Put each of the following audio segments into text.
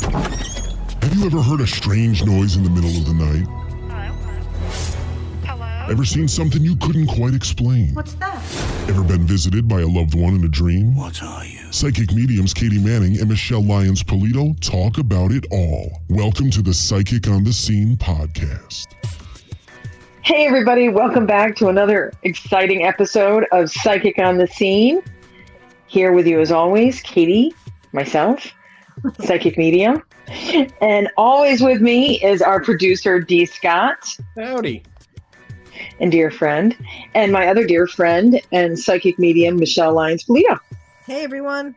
Have you ever heard a strange noise in the middle of the night? Hello? Hello? Ever seen something you couldn't quite explain? What's that? Ever been visited by a loved one in a dream? What are you? Psychic mediums Katie Manning and Michele Lyons Polito talk about it all. Welcome to the Psychic on the Scene podcast. Hey, everybody, welcome back to another exciting episode of Psychic on the Scene. Here with you, as always, Katie, myself, Psychic Medium. And always with me is our producer, D. Scott, Howdy. and dear friend, and my other dear friend and Psychic Medium, Michele Lyons Polito. Hey everyone.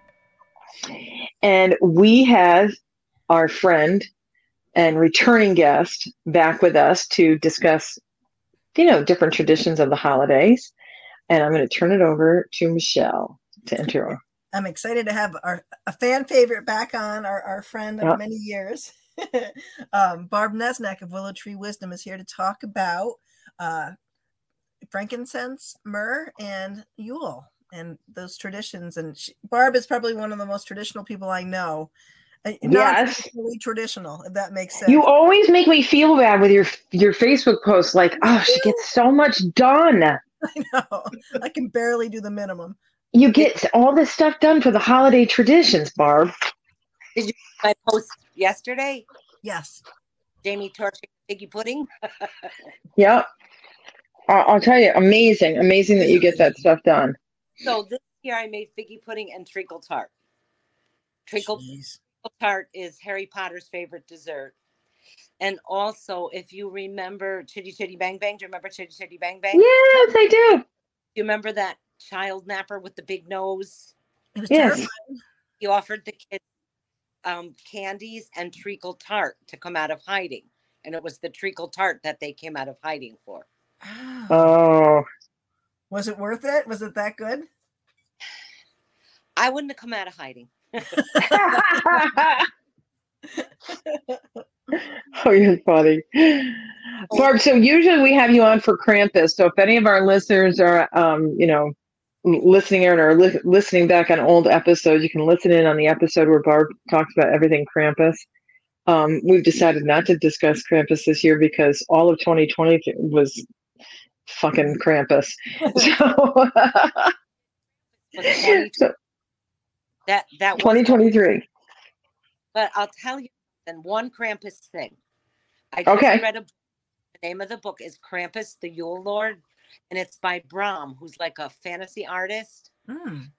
And we have our friend and returning guest back with us to discuss, you know, different traditions of the holidays. And I'm going to turn it over to Michele to intro. I'm excited to have our a fan favorite back on, our, our friend of Yep. many years. um, Barb Neznek of Willow Tree Wisdom is here to talk about uh, frankincense, myrrh, and Yule and those traditions. And she, Barb is probably one of the most traditional people I know. Uh, not Yes. traditional, if that makes sense. You always make me feel bad with your your Facebook posts, like, oh, she gets so much done. I know. I can barely do the minimum. You get all this stuff done for the holiday traditions, Barb. Did you my post yesterday, Yes. Jamie torching figgy pudding. Yep. I'll, I'll tell you, amazing, amazing that you get that stuff done. So this year I made figgy pudding and treacle tart. Treacle, Jeez. treacle tart is Harry Potter's favorite dessert. And also, if you remember Chitty Chitty Bang Bang, do you remember Chitty Chitty Bang Bang? Yes, I do. Do you remember that child napper with the big nose? It was Yes. terrifying. He offered the kids um, candies and treacle tart to come out of hiding. And it was the treacle tart that they came out of hiding for. Ah. Oh, Was it worth it? Was it that good? I wouldn't have come out of hiding. oh, you're funny, Barb. So usually we have you on for Krampus. So if any of our listeners are, um, you know, listening in or li- listening back on old episodes, you can listen in on the episode where Barb talks about everything Krampus. Um, we've decided not to discuss Krampus this year because all of 2020 was fucking Krampus. So, so that that 2023. But I'll tell you, then one Krampus thing. I just Okay. read a the name of the book is Krampus the Yule Lord, and it's by Brom, who's like a fantasy artist. Mm.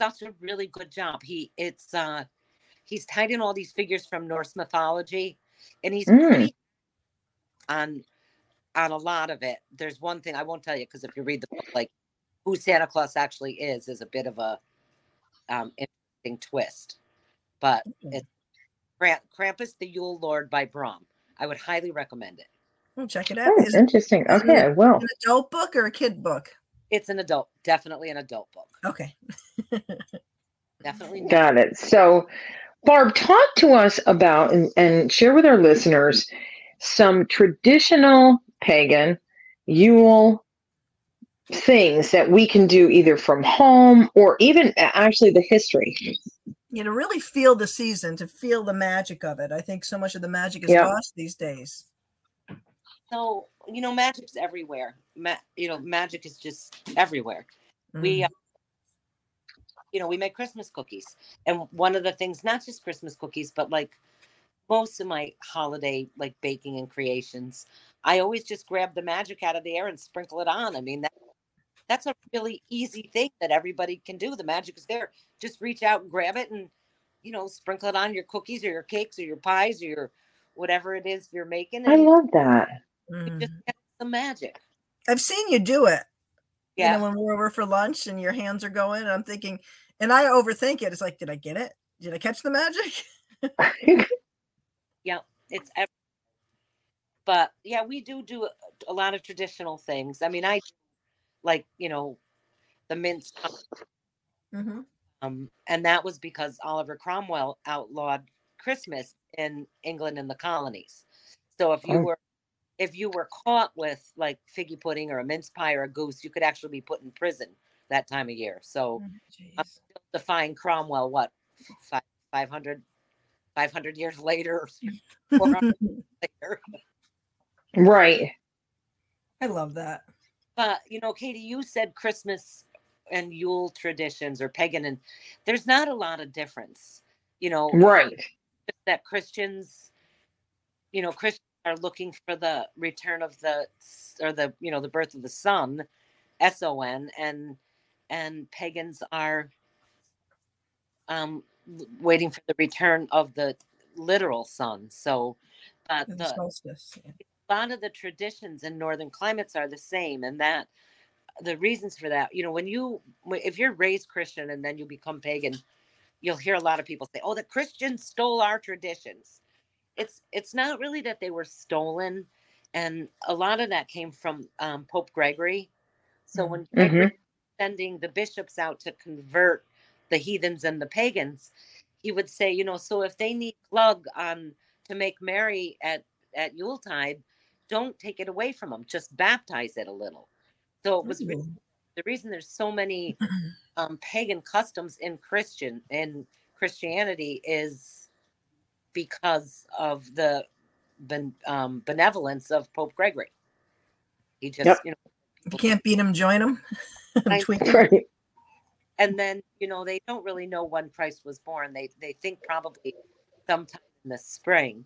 Such a really good job. He it's uh he's tied in all these figures from Norse mythology, and he's Mm. pretty on on a lot of it. There's one thing I won't tell you because if you read the book, like who Santa Claus actually is, is a bit of a um interesting twist. But it's Kramp- Krampus the Yule Lord by Brom. I would highly recommend it. We'll check it out. Oh, Is it interesting. Okay, I will. an adult book or a kid book? It's an adult, definitely an adult book. Okay. Definitely. Got it. So, Barb, talk to us about and, and share with our listeners some traditional pagan Yule things that we can do either from home or even actually the history. you know really feel the season, to feel the magic of it. I think so much of the magic is Yeah. lost these days. So you know, magic's everywhere. Ma- you know, magic is just everywhere. We, Mm. uh, you know, we make Christmas cookies, and one of the things, not just Christmas cookies, but like most of my holiday like baking and creations, I always just grab the magic out of the air and sprinkle it on. I mean, that that's a really easy thing that everybody can do. The magic is there. Just reach out and grab it, and you know, sprinkle it on your cookies or your cakes or your pies or your whatever it is you're making. I love that. You Mm. just get the magic. I've seen you do it. Yeah. You know, when we're over for lunch and your hands are going, and I'm thinking, and I overthink it. It's like, did I get it? Did I catch the magic? yeah it's ev- but yeah we do do a, a lot of traditional things i mean i like you know the mince hmm um and that was because oliver cromwell outlawed christmas in england and the colonies so if you Oh. were if you were caught with like figgy pudding or a mince pie or a goose you could actually be put in prison that time of year so. Mm-hmm. I'm defying cromwell what five, 500 500 years later, later. Right. I love that. But you know, Katie, you said Christmas and Yule traditions or pagan, and there's not a lot of difference. You know, Right. that Christians, you know, Christians are looking for the return of the or the you know the birth of the sun, S O N, and and pagans are um waiting for the return of the literal sun. So, but The the solstice. yeah. a lot of the traditions in northern climates are the same and that the reasons for that you know when you if you're raised christian and then you become pagan you'll hear a lot of people say oh the christians stole our traditions it's it's not really that they were stolen and a lot of that came from um, pope gregory so Mhm. when Gregory Mhm. was sending the bishops out to convert the heathens and the pagans he would say you know so if they need plug on to make merry at at yuletide don't take it away from them just baptize it a little so it was re- Ooh. the reason there's so many um, pagan customs in christian in christianity is because of the ben, um, benevolence of pope gregory he just Yep. you know you can't beat him, join him. Right. and then you know they don't really know when christ was born they they think probably sometime in the spring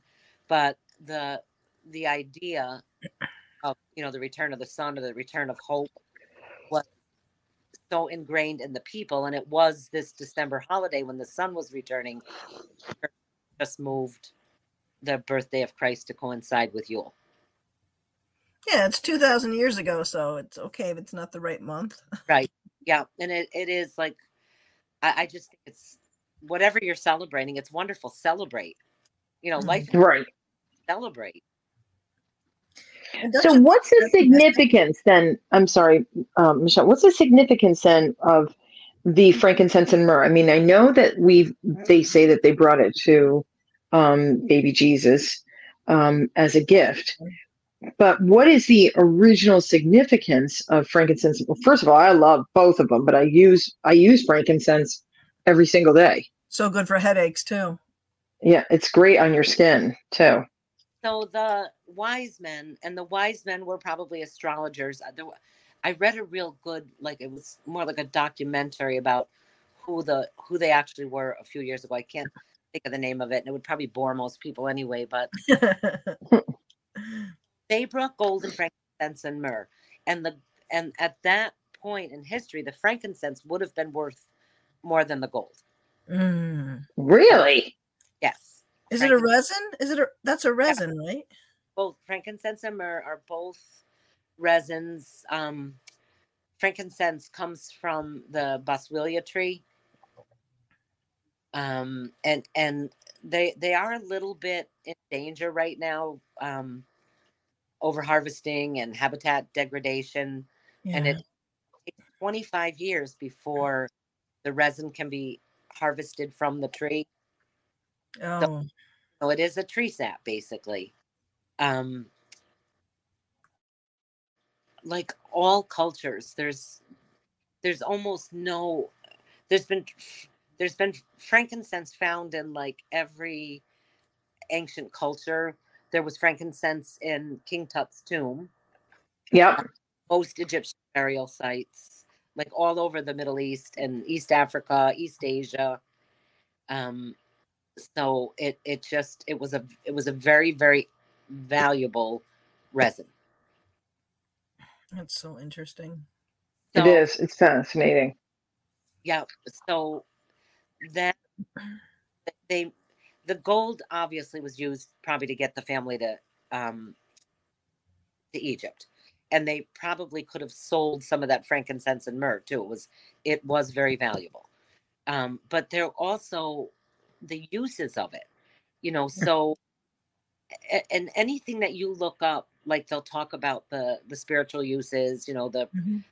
but the the idea of you know the return of the sun or the return of hope was so ingrained in the people and it was this december holiday when the sun was returning just moved the birthday of christ to coincide with yule Yeah, it's 2,000 years ago, so it's okay if it's not the right month. Right. Yeah and it, it is like I, I just think it's whatever you're celebrating it's wonderful celebrate you know life is Right. celebrate So, what's the that's- that's- significance then? I'm sorry, um, Michele. What's the significance then of the frankincense and myrrh? I mean, I know that we they say that they brought it to um, baby Jesus um, as a gift, but what is the original significance of frankincense? Well, first of all, I love both of them, but I use I use frankincense every single day. so good for headaches too. Yeah, it's great on your skin too. so the wise men and the wise men were probably astrologers there, wa- i read a real good like it was more like a documentary about who the who they actually were a few years ago i can't think of the name of it and it would probably bore most people anyway but they brought gold and frankincense and myrrh and the and at that point in history the frankincense would have been worth more than the gold Mm. Really? yes Is it a resin? Is it a that's a resin, right? both frankincense and myrrh are both resins. Um, frankincense comes from the boswellia tree, um, and and they they are a little bit in danger right now. Um, over harvesting and habitat degradation, and it takes 25 years before the resin can be harvested from the tree. oh, So it is a tree sap, basically. Um, like all cultures, there's there's almost no there's been there's been frankincense found in like every ancient culture. There was frankincense in King Tut's tomb, Yep. most Egyptian burial sites, like all over the Middle East and East Africa, East Asia. Um, so it it just it was a it was a very very valuable resin. That's so interesting. It So, is. It's fascinating. Yeah. So that they the gold obviously was used probably to get the family to um to Egypt. And they probably could have sold some of that frankincense and myrrh too. It was it was very valuable. Um, but there are also the uses of it. You know, so and anything that you look up, like they'll talk about the the spiritual uses, you know, the Mhm.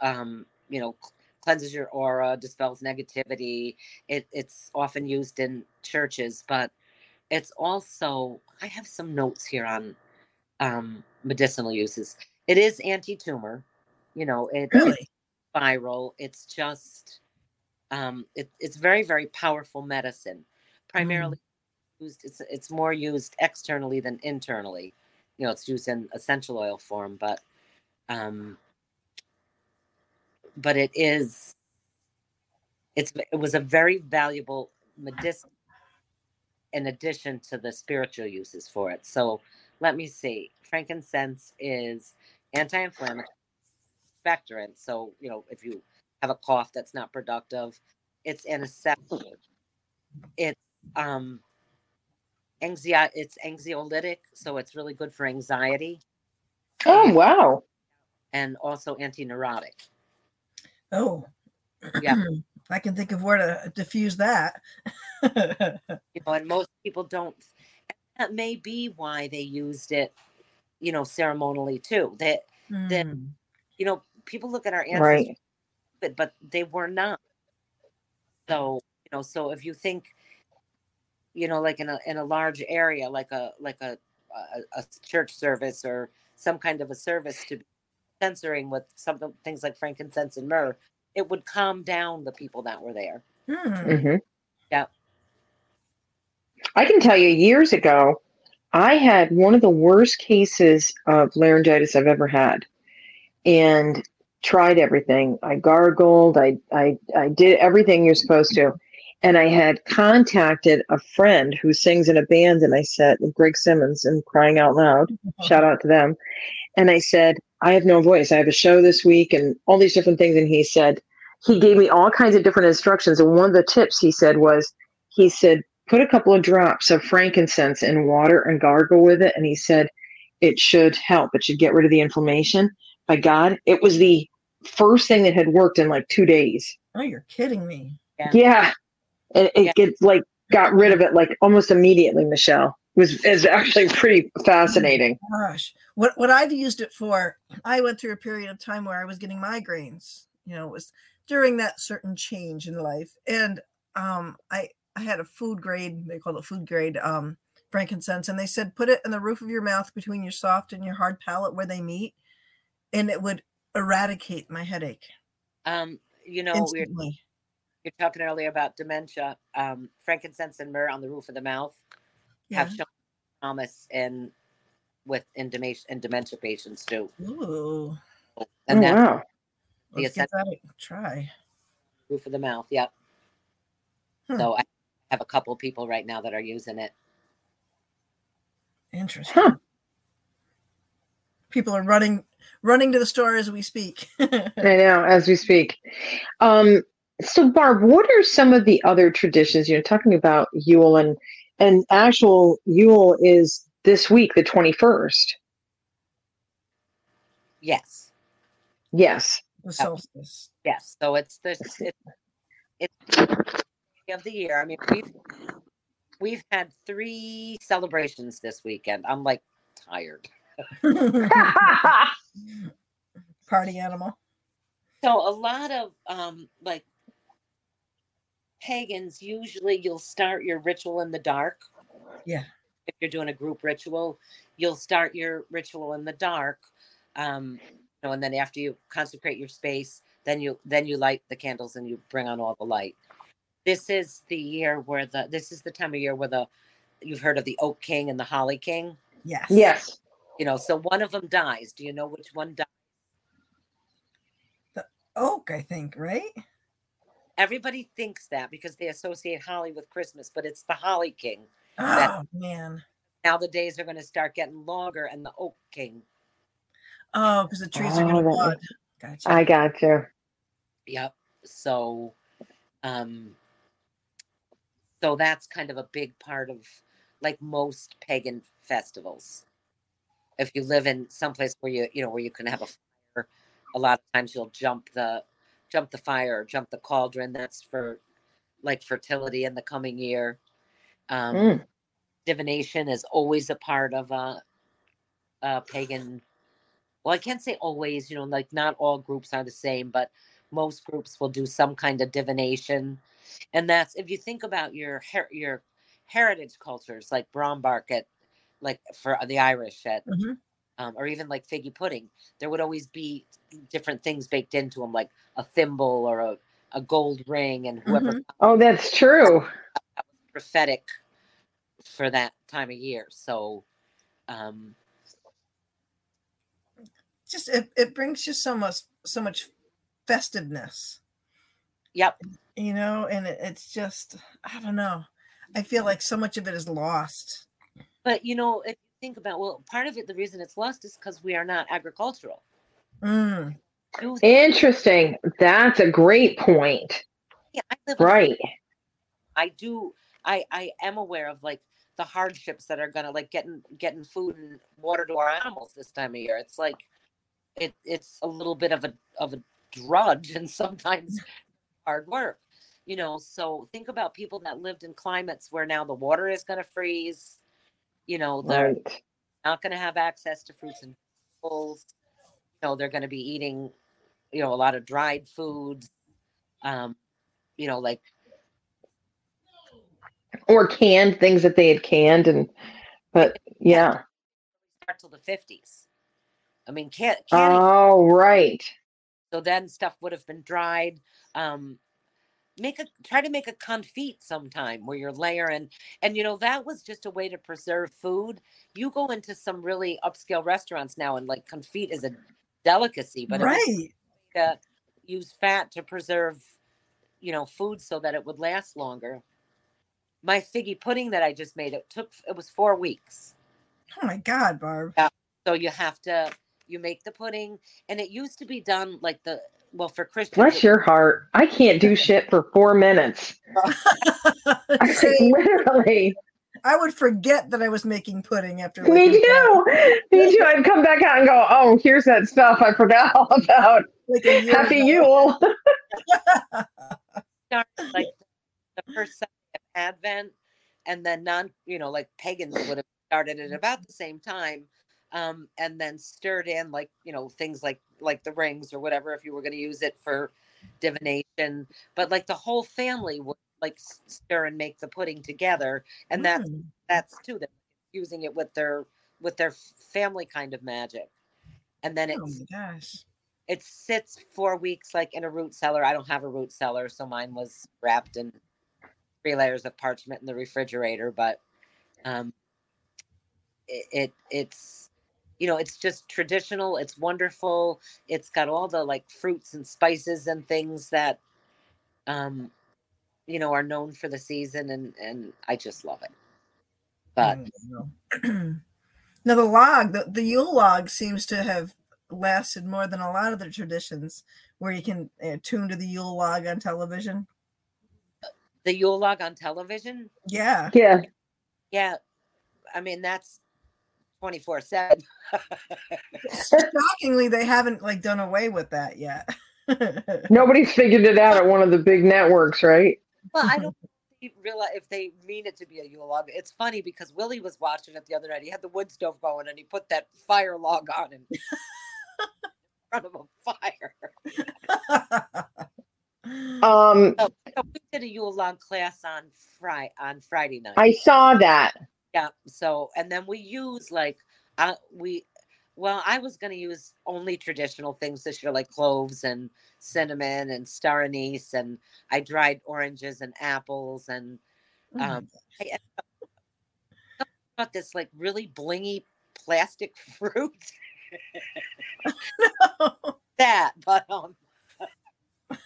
um, you know, cleanses your aura, dispels negativity. It, it's often used in churches, but it's also, I have some notes here on um, medicinal uses. It is anti tumor, you know, it, Really? it's viral. It's just, um, it, it's very, very powerful medicine. primarily used. It's it's more used externally than internally. You know, it's used in essential oil form, but um, but it is. It's it was a very valuable medicine in addition to the spiritual uses for it. So let me see. Frankincense is anti-inflammatory, expectorant. So you know, if you have a cough that's not productive, it's antiseptic. It's um anxiety. It's anxiolytic, so it's really good for anxiety Oh wow. and also anti-neurotic. Oh, Yeah. I can think of where to diffuse that. You know, and most people don't. That may be why they used it, you know, ceremonially too. That Mm. you know, people look at our ancestors, Right. but, but they were not. So you know, so if you think, you know, like in a in a large area, like a like a a, a church service or some kind of a service to be censoring with some things like frankincense and myrrh, it would calm down the people that were there. Hmm. hmm Yeah. I can tell you, years ago, I had one of the worst cases of laryngitis I've ever had, and tried everything. I gargled. I I I did everything you're supposed to, and I had contacted a friend who sings in a band, and I said, Greg Simmons, and crying out loud, mm-hmm. shout out to them, and I said, I have no voice. I have a show this week, and all these different things, and he said. He gave me all kinds of different instructions, and one of the tips he said was, he said, put a couple of drops of frankincense in water and gargle with it. And he said it should help. It should get rid of the inflammation. By God, it was the first thing that had worked in like two days. Oh, you're kidding me. Yeah. Yeah. And it Yeah. gets like got rid of it like almost immediately, Michele. It was is actually pretty fascinating. Gosh, what what I've used it for, I went through a period of time where I was getting migraines. You know, it was during that certain change in life, and um, I I had a food grade. They call it food grade um, frankincense, and they said put it in the roof of your mouth between your soft and your hard palate where they meet, and it would eradicate my headache Um, you know, we're instantly. You're talking earlier about dementia. Um, frankincense and myrrh on the roof of the mouth Yeah. have shown promise in with in dementia in dementia patients too. Ooh, And oh, that's wow. The let's give that a try. roof of the mouth. Yep. Hmm. So I have a couple people right now that are using it. Interesting. Huh. People are running running to the store as we speak. I know, as we speak. Um, so, Barb, what are some of the other traditions? You're talking about Yule, and and actual Yule is this week, the 21st. Yes. Yes. the solstice. Yes. So it's the it's it's of the year. I mean, we've we've had three celebrations this weekend. I'm like tired. Party animal. So a lot of um like pagans usually you'll start your ritual in the dark. Yeah. If you're doing a group ritual, you'll start your ritual in the dark. Um, you know, and then after you consecrate your space, then you then you light the candles and you bring on all the light. This is the year where the this is the time of year where the you've heard of the oak king and the holly king. Yes. yes. You know, so one of them dies. Do you know which one dies? The oak, I think, right? Everybody thinks that because they associate holly with Christmas, but it's the holly king. Oh That- man. now the days are going to start getting longer and the oak king Oh, because the trees are Oh, gonna that bud. Gotcha. I got you. yep so um so that's kind of a big part of like most pagan festivals if you live in someplace where you you know where you can have a fire a lot of times you'll jump the jump the fire or jump the cauldron that's for like fertility in the coming year um Mm. divination is always a part of a, a pagan well i can't say always you know like not all groups are the same but most groups will do some kind of divination and that's if you think about your your heritage cultures like barmbrack at like for the irish at Mhm. Um, or even like figgy pudding there would always be different things baked into them like a thimble or a, a gold ring and whoever Mhm. Oh, that's true. prophetic for that time of year. So, um, just it, it brings you so much so much festiveness yep. you know and it, it's just i don't know i feel like so much of it is lost But you know, if you think about well, part of it, the reason it's lost is because we are not agricultural. Mm, You- Interesting. That's a great point. yeah, I live in- Right. I do. I I am aware of like the hardships that are gonna like getting getting food and water to our animals this time of year. It's like it it's a little bit of a of a drudge and sometimes hard work. You know, so think about people that lived in climates where now the water is gonna freeze. You know, they're Right. not going to have access to fruits and vegetables. You know, they're going to be eating, you know, a lot of dried foods. Um, you know, like Or canned things that they had canned and but yeah. start till the fifties. I mean, can't. canning. Oh right. so then stuff would have been dried. Um, make a try to make a confit sometime where you're layering, and you know that was just a way to preserve food. You go into some really upscale restaurants now, and like confit is a delicacy, but right to use fat to preserve, you know, food so that it would last longer. My figgy pudding that I just made, it took it was four weeks. oh my god barb So you have to you make the pudding, and it used to be done like the well for Christians. Bless your heart. I can't do shit for four minutes. I See, literally. i would forget that i was making pudding after Me like, a- too. Me too. I'd come back out and go, oh, here's that stuff I forgot all about. like a Happy ago. Yule. like the first Sunday of Advent, and then non, you know, like pagans would have started at about the same time, um, and then stirred in like you know things like like the rings or whatever if you were going to use it for divination, but like the whole family would like stir and make the pudding together, and that's Mm. that's too they're using it with their with their family kind of magic, and then oh it's gosh it sits four weeks like in a root cellar. I don't have a root cellar, so mine was wrapped in three layers of parchment in the refrigerator. But um, it, it it's you know it's just traditional. It's wonderful. It's got all the like fruits and spices and things that um, you know are known for the season, and and I just love it. But Mm. now the log, the, the Yule log seems to have lasted more than a lot of the traditions where you can uh, tune to the Yule log on television. the Yule log on television, Yeah. Yeah. yeah, I mean that's twenty four seven. Shockingly, they haven't like done away with that yet. Nobody's figured it out at one of the big networks, right? Well, I don't realize if they mean it to be a Yule log. It's funny because Willie was watching it the other night. He had the wood stove going and he put that fire log on in front of a fire. Um, So, so we did a Yule log class on Friday on Friday night. I saw that. yeah. So and then we use like uh, we well, I was going to use only traditional things this year, like cloves and cinnamon and star anise, and I dried oranges and apples and Oh um, I ended up- got this like really blingy plastic fruit. that, but um,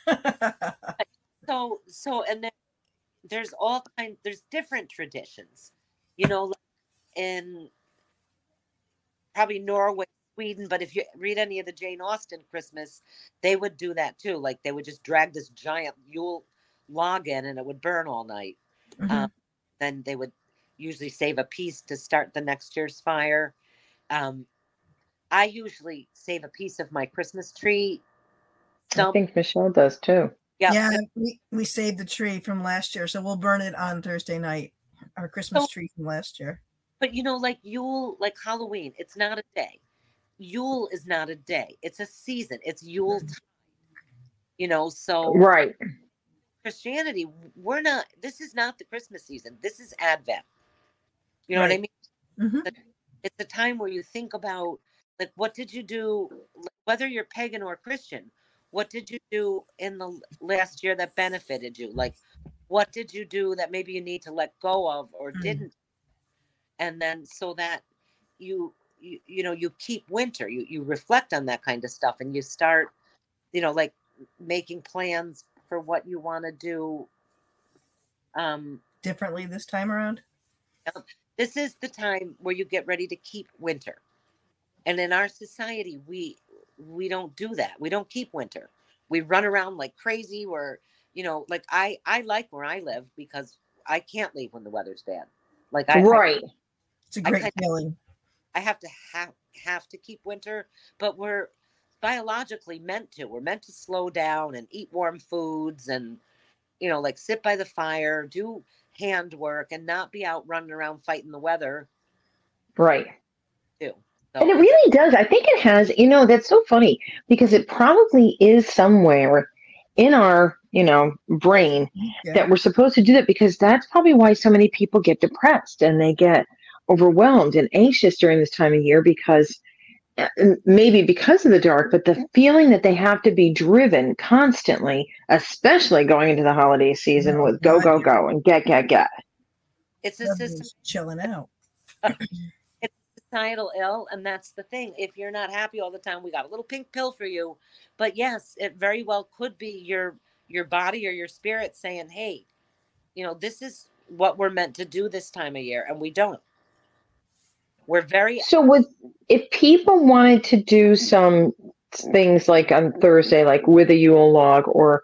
so so and then there's all kinds there's different traditions, you know, like in probably Norway, Sweden, but if you read any of the Jane Austen Christmas, they would do that too. Like they would just drag this giant Yule log in and it would burn all night. Mhm. Um, then they would usually save a piece to start the next year's fire. Um, I usually save a piece of my Christmas tree I stump. think Michele does too. Yeah, yeah, we, we saved the tree from last year, so we'll burn it on Thursday night. Our Christmas So- tree from last year. But you know, like Yule, like Halloween, it's not a day. Yule is not a day. It's a season. It's Yule time. You know, so Right. Christianity, we're not. This is not the Christmas season. This is Advent. You know what I Right. mean? Mhm. it's a time where you think about like what did you do whether you're pagan or christian what did you do in the last year that benefited you like what did you do that maybe you need to let go of or Mm. didn't and then so that you you, you know you keep winter you you reflect on that kind of stuff and you start you know like making plans for what you want to do um Differently this time around. this is the time where you get ready to keep winter. And in our society we we don't do that. We don't keep winter. We run around like crazy we're you know like i i like where i live because i can't leave when the weather's bad. Like i I- right. It's a great kinda- feeling. I have to have have to keep winter, but we're biologically meant to. We're meant to slow down and eat warm foods and you know, like sit by the fire, do hand work and not be out running around fighting the weather Right. too. So And it really does. I think it has, you know, that's so funny because it probably is somewhere in our, you know, brain Yeah. that we're supposed to do that because that's probably why so many people get depressed and they get overwhelmed and anxious during this time of year because uh, maybe because of the dark, but the feeling that they have to be driven constantly, especially going into the holiday season with go, go, go and get, get, get. it's a system chilling out. It's societal ill and that's the thing. If you're not happy all the time we got a little pink pill for you. But yes it very well could be your your body or your spirit saying hey you know this is what we're meant to do this time of year and we don't we're very So with if people wanted to do some things like on Thursday, like with a Yule log, or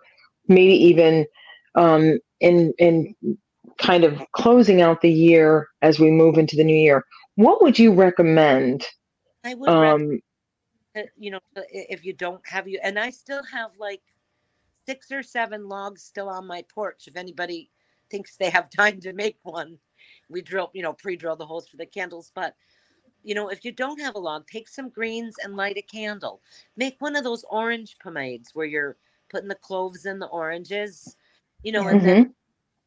maybe even um, in in kind of closing out the year as we move into the new year, what would you recommend? i would Um, you know if you don't have you and i still have like six or seven logs still on my porch if anybody thinks they have time to make one we drill you know pre-drill the holes for the candles but you know if you don't have a log take some greens and light a candle make one of those orange pomades where you're putting the cloves in the oranges you know and then mhm.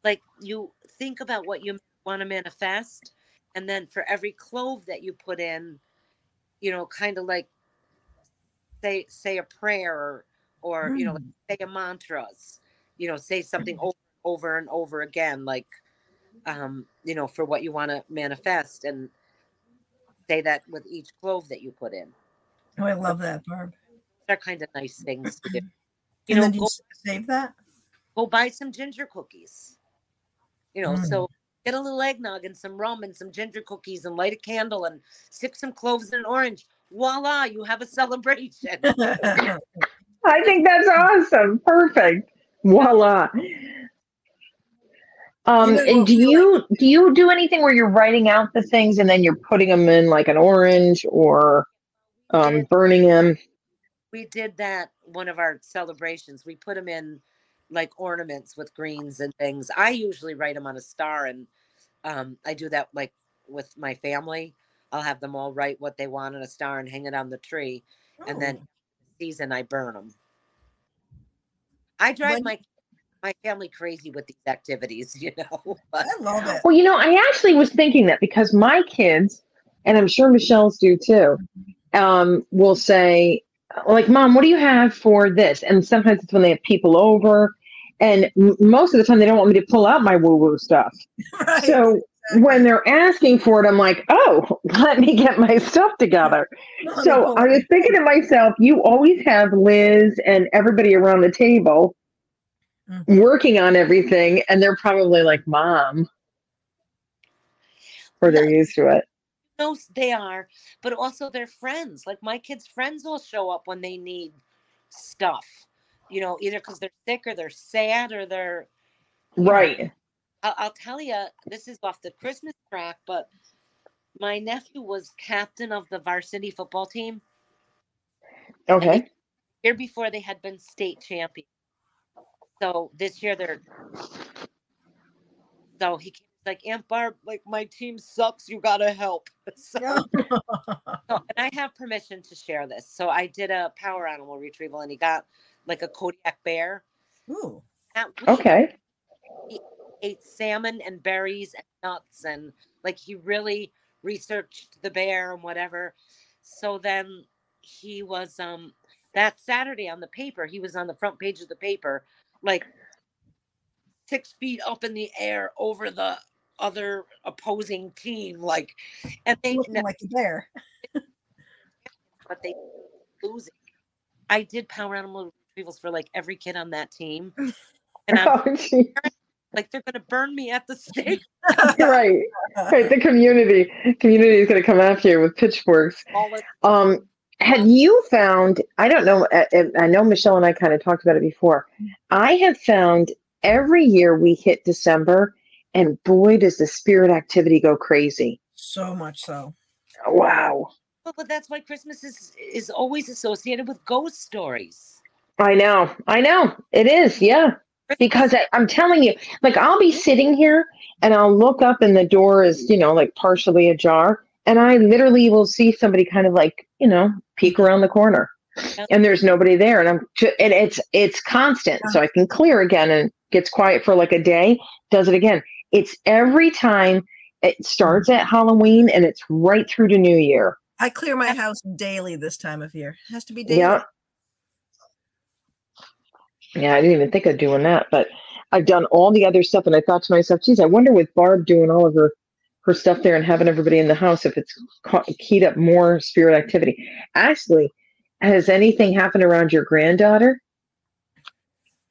like you think about what you want to manifest and then for every clove that you put in you know kind of like say say a prayer or, or you know Mm. say a mantras you know say something over, over and over again like um you know for what you want to manifest and say that with each clove that you put in Oh, I love that, Barb. they're kind of nice things to do you And know then you go, save that? go buy some ginger cookies. You know, Mm. so get a little eggnog and some rum and some ginger cookies and light a candle and stick some cloves in an orange. Voila, you have a celebration. I think that's awesome. Perfect. Voila. Um, You know and do you do you do anything where you're writing out the things and then you're putting them in like an orange or um, burning them? we did that one of our celebrations. We put them in like ornaments with greens and things. I usually write them on a star and um, I do that like with my family. I'll have them all write what they want on a star and hang it on the tree. And then Oh, season I burn them. I drive When- my my family crazy with these activities, you know. But I love it. Well, you know, I actually was thinking that because my kids, and I'm sure Michele's do too, um, will say, like, Mom, what do you have for this? And sometimes it's when they have people over. And m- most of the time, they don't want me to pull out my woo woo stuff. Right. So when they're asking for it, I'm like, oh, let me get my stuff together. Let me So pull I was thinking to myself, you always have Liz and everybody around the table Mhm. working on everything, and they're probably like, Mom, or they're used to it. no, they are, but also their friends. Like my kids' friends will show up when they need stuff, you know, either because they're sick or they're sad or they're. know, Right. I'll, I'll tell you, this is off the Christmas track, but my nephew was captain of the varsity football team. Okay. year before they had been state champion. So this year they're so he he's like Aunt Barb, like my team sucks. You gotta help. So, Yeah. so- and I have permission to share this. So I did a power animal retrieval, and he got like a Kodiak bear. Ooh. That week, Okay. ate salmon and berries and nuts, and like he really researched the bear and whatever. So then he was um that Saturday on the paper. He was on the front page of the paper, like six feet up in the air over the other opposing team, like, and they Looking like a bear. but they losing. I did power animal retrievals for like every kid on that team, and I'm Oh, like, they're gonna burn me at the stake. right. Right. The community community is going to come after you with pitchforks. All it- Um, have you found? I don't know. I, I know Michele and I kind of talked about it before. I have found every year we hit December, and boy, does the spirit activity go crazy! So much so. Wow. But, but that's why Christmas is is always associated with ghost stories. I know. I know. It is. Yeah. Because I, I'm telling you, like I'll be sitting here and I'll look up and the door is, you know, like partially ajar. And I literally will see somebody kind of like, you know, peek around the corner. Yep. And there's nobody there. And I'm ju- and it's it's constant. So I can clear again and gets quiet for like a day, does it again. It's every time it starts at Halloween and it's right through to New Year. I clear my house daily this time of year. It has to be daily. Yeah. Yeah, I didn't even think of doing that, but I've done all the other stuff, and I thought to myself, geez, I wonder with Barb doing all of her her stuff there and having everybody in the house if it's ca- keyed up more spirit activity. Ashley, has anything happened around your granddaughter?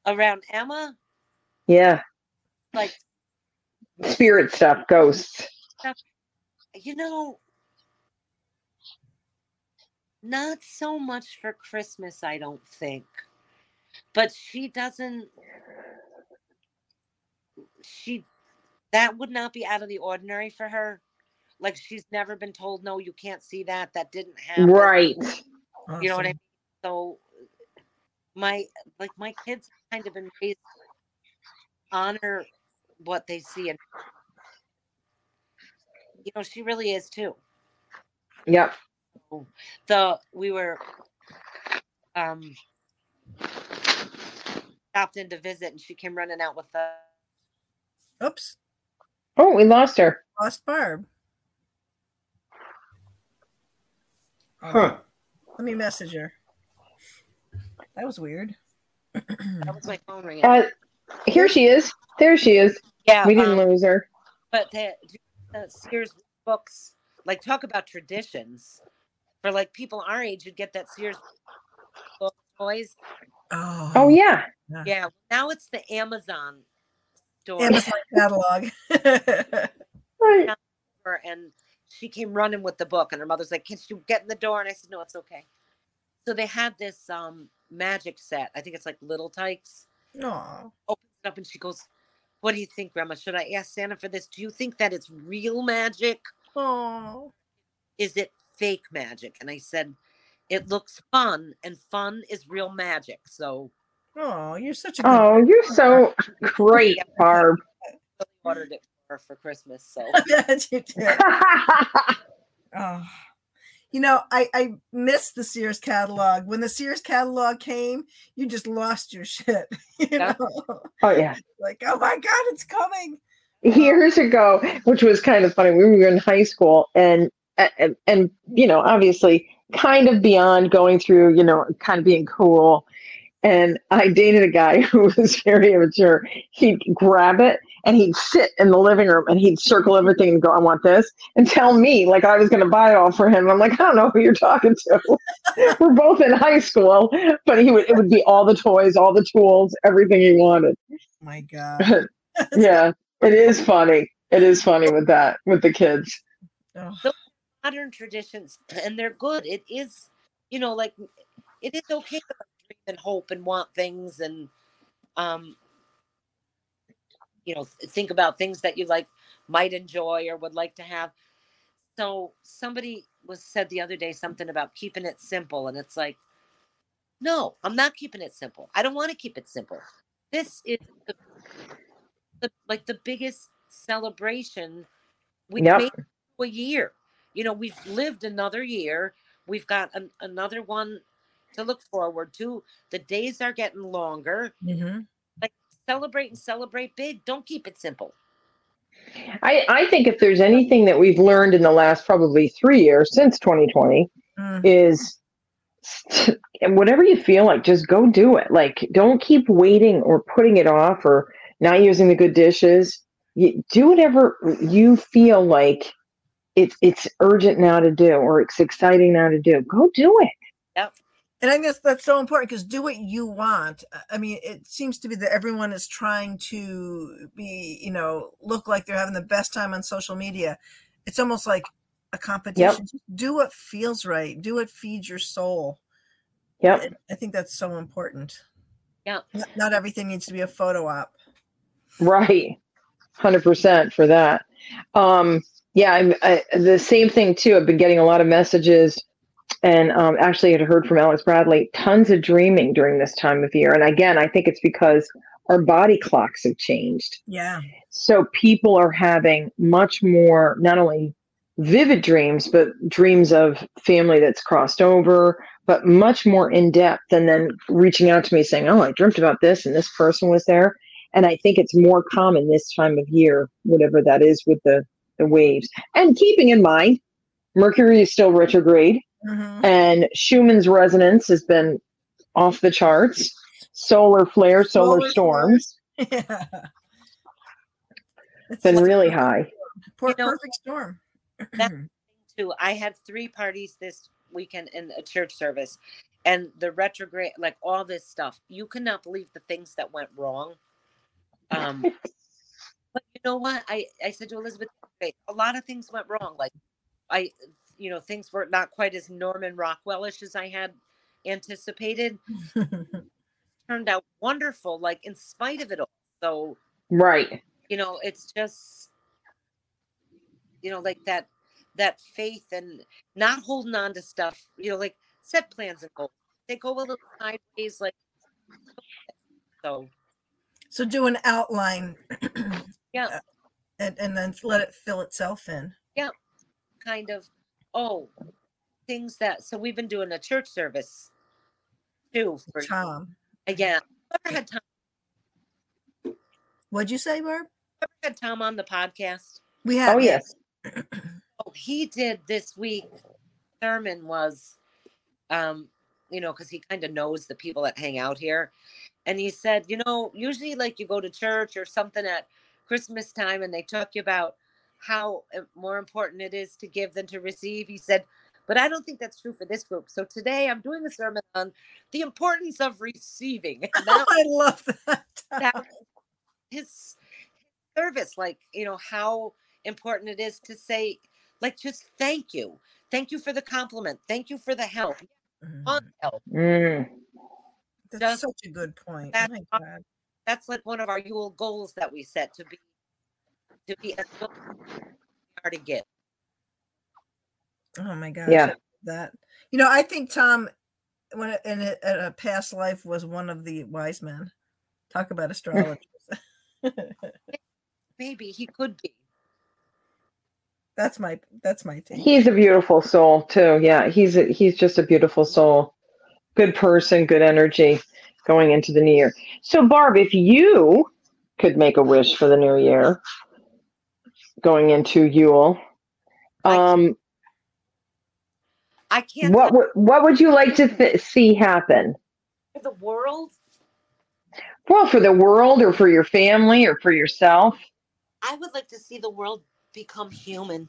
Around Emma, Yeah, like spirit stuff, ghosts. you know, not so much for Christmas, I don't think. But she doesn't. She, that would not be out of the ordinary for her. Like she's never been told, no, you can't see that. That didn't happen. Right. You know what I mean? So, my like my kids kind of been raised honor what they see, and you know she really is too. Yep. the we were um stopped in to visit and she came running out with the Oops. Oh, we lost her. Lost Barb. Huh. Let me message her. That was weird. that was my phone ringing. Uh, here she is. There she is. yeah, We didn't um, lose her. but the, the Sears books like talk about traditions for like people our age you'd get that Sears book toys. Oh, Oh yeah. Yeah, now it's the Amazon store. Amazon catalog. Right. and she came running with the book and her mother's like can you get in the door and i said no it's okay so they had this um magic set i think it's like Little Tikes Aw. opens it up and she goes what do you think grandma should i ask santa for this do you think that it's real magic Oh. is it fake magic and i said it looks fun and fun is real magic so Oh, you're such a good Oh, you're so great, Barb. I ordered it for her for christmas so bet you did. Oh. You know, I, I missed the Sears catalog. When the Sears catalog came, you just lost your shit. You know, oh yeah. like, oh my God, it's coming. years ago, which was kind of funny. We were in high school, and and, and you know, obviously, kind of beyond going through, you know, kind of being cool. And I dated a guy who was very immature. He'd grab it and he'd sit in the living room and he'd circle everything and go, "I want this," and tell me like I was going to buy it all for him. I'm like, I don't know who you're talking to. we're both in high school, but he would it would be all the toys, all the tools, everything he wanted. My God. yeah, it is funny. It is funny with that with the kids. Oh, modern traditions and they're good it is you know like it is okay to like, dream and hope and want things and um you know think about things that you like might enjoy or would like to have. So somebody was said the other day something about keeping it simple and it's like no i'm not keeping it simple. I don't want to keep it simple. This is the, the like the biggest celebration we Yep. made a year. You know we've lived another year. We've got an, another one to look forward to the days are getting longer mhm. like celebrate and celebrate big don't keep it simple I, I think if there's anything that we've learned in the last probably three years since 2020 Mm. is st- and whatever you feel like, just go do it. Like, don't keep waiting or putting it off or not using the good dishes. You, do whatever you feel like it's it's urgent now to do or it's exciting now to do. Go do it. And I guess that's that's so important because do what you want. I mean, it seems to be that everyone is trying to be, you know, look like they're having the best time on social media. It's almost like a competition. Just do what feels right. Do what feeds your soul. Yep. I- I think that's so important. Yeah. Not, not everything needs to be a photo op. Right. 100% for that. Um, yeah, I'm, I, the same thing too. I've been getting a lot of messages and um, actually had heard from Alex Bradley, tons of dreaming during this time of year. And again, I think it's because our body clocks have changed. Yeah. So people are having much more, not only vivid dreams, but dreams of family that's crossed over, but much more in depth. And then reaching out to me saying, Oh, I dreamt about this and this person was there. And I think it's more common this time of year, whatever that is with the, the waves. And keeping in mind, Mercury is still retrograde Mhm. and Schumann's resonance has been off the charts. Solar flare, solar, Solar storms, yeah. It's been really high. per- You know, perfect storm. that- too. I had three parties this weekend in a church service, and the retrograde, like all this stuff. You cannot believe the things that went wrong. Um, but you know what? I I said to Elizabeth, a lot of things went wrong. Like I, you know, things were not quite as Norman Rockwellish as I had anticipated. Turned out wonderful, like in spite of it all. So Right. you know it's just you know like that that faith and not holding on to stuff you know like set plans and goals they go a little sideways like so so do an outline. Yeah. Uh, and, and then let it fill itself in. Yeah, kind of oh things that so we've been doing a church service too for Tom. again ever had tom What'd you say, Barb? ever had tom on the podcast We have Oh, yes. oh he did this week sermon was um you know because he kind of knows the people that hang out here and he said you know usually like you go to church or something at christmas time and they talk you about how uh, more important it is to give than to receive he said but i don't think that's true for this group so today i'm doing a sermon on the importance of receiving and that I love that. that his service like you know how important it is to say like just thank you thank you for the compliment thank you for the help on help Mm. That's just- such a good point. Oh my God. that's like one of our Yule goals that we set to be to be as good as to get. Oh my gosh. Yeah. That you know, I think Tom when in a, in a past life was one of the wise men. Talk about astrologers. maybe he could be that's my that's my take. He's a beautiful soul too. Yeah, he's a, he's just a beautiful soul. Good person, good energy going into the new year. So Barb, if you could make a wish for the new year going into Yule, um i can't what would what would you like to th- see happen? you the world? Well, for the world or for your family or for yourself? i would like to see the world become human.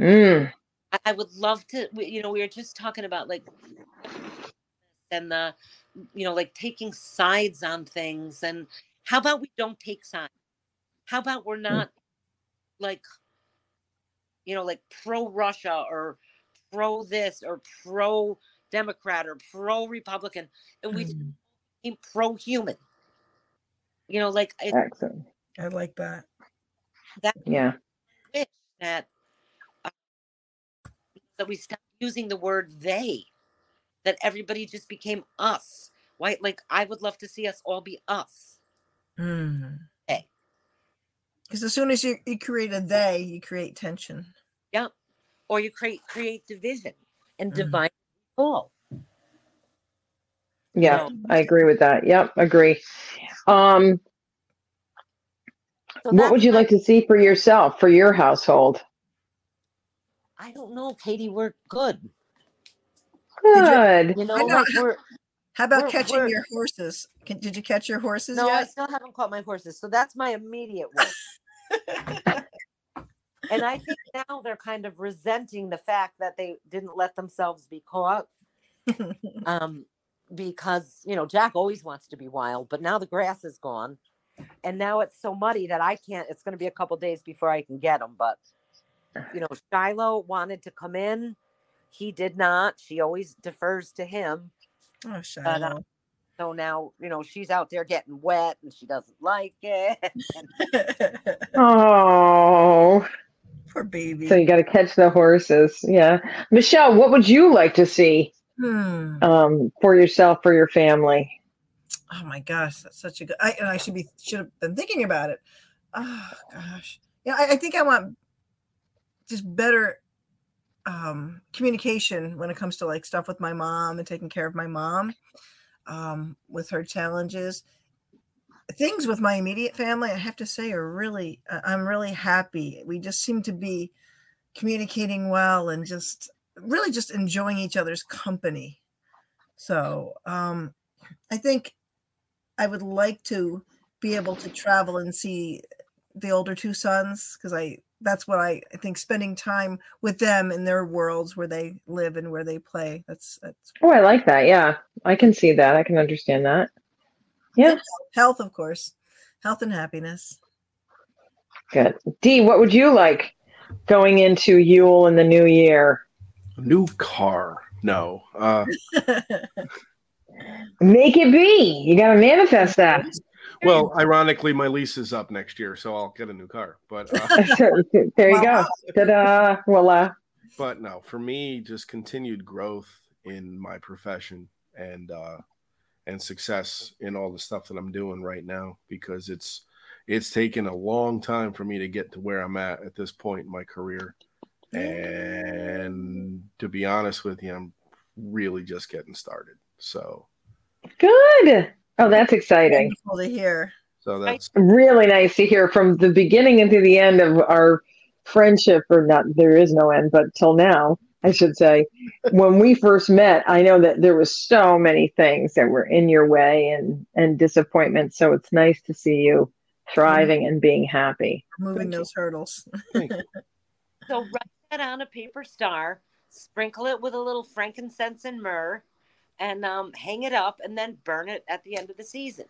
Mm, I, I would love to you know we were just talking about like and the you know like taking sides on things and how about we don't take sides how about we're not like you know like pro russia or pro this or pro democrat or pro republican and we Mm, became pro human you know like I excellent. I like that. That Yeah. that uh, that we stopped using the word they that everybody just became us right like i would love to see us all be us Mm. Hey. Because as soon as you, you create a they, you create tension. Yep. Or you create create division and Mhm. divide all. Yeah, No. I agree with that. Yep, agree. Um, So what would you like to see for yourself, for your household? I don't know, Katie. We're good. Good. You know, know, like we're How about We're- catching we're- your horses? Can, did you catch your horses No, I still haven't caught my horses. So that's my immediate one. and I think now they're kind of resenting the fact that they didn't let themselves be caught. Um, because you know, Jack always wants to be wild, but now the grass is gone. And now it's so muddy that I can't. It's going to be a couple days before I can get them. But you know, Shiloh wanted to come in. He did not. She always defers to him. oh, uh, Shiloh. So now, you know, she's out there getting wet and she doesn't like it. Oh, Poor baby. so you got to catch the horses. Yeah, Michele, what would you like to see Hmm. um, for yourself, for your family? Oh my gosh, that's such a good. I, and I should be should have been thinking about it. Oh gosh, yeah. I, I think I want just better um, communication when it comes to like stuff with my mom and taking care of my mom um, with her challenges. Things with my immediate family, I have to say, are really. I- I'm really happy. We just seem to be communicating well and just really just enjoying each other's company. So um, I think I would like to be able to travel and see the older two sons because I that's what I, I think spending time with them in their worlds where they live and where they play. That's that's Oh, I like that. Yeah, I can see that. I can understand that. Yeah, health, of course, health and happiness. good. Dee, what would you like going into Yule in the new year? A New car. No. Uh, Make it be. You got to manifest that. Well, ironically, my lease is up next year, so I'll get a new car. But uh, there you go. Wow. Ta-da. Voila. but no, for me, just continued growth in my profession and uh, and success in all the stuff that I'm doing right now because it's it's taken a long time for me to get to where I'm at at this point in my career. And to be honest with you, I'm really just getting started. So Good. Oh, that's exciting. Wonderful to hear. so that's Really nice to hear from the beginning into the end of our friendship, or not, there is no end, but till now, I should say. When we first met, I know that there was so many things that were in your way and, and disappointment. So it's nice to see you thriving and being happy. Moving those hurdles. So write that on a paper star, sprinkle it with a little frankincense and myrrh, and um, hang it up, and then burn it at the end of the season.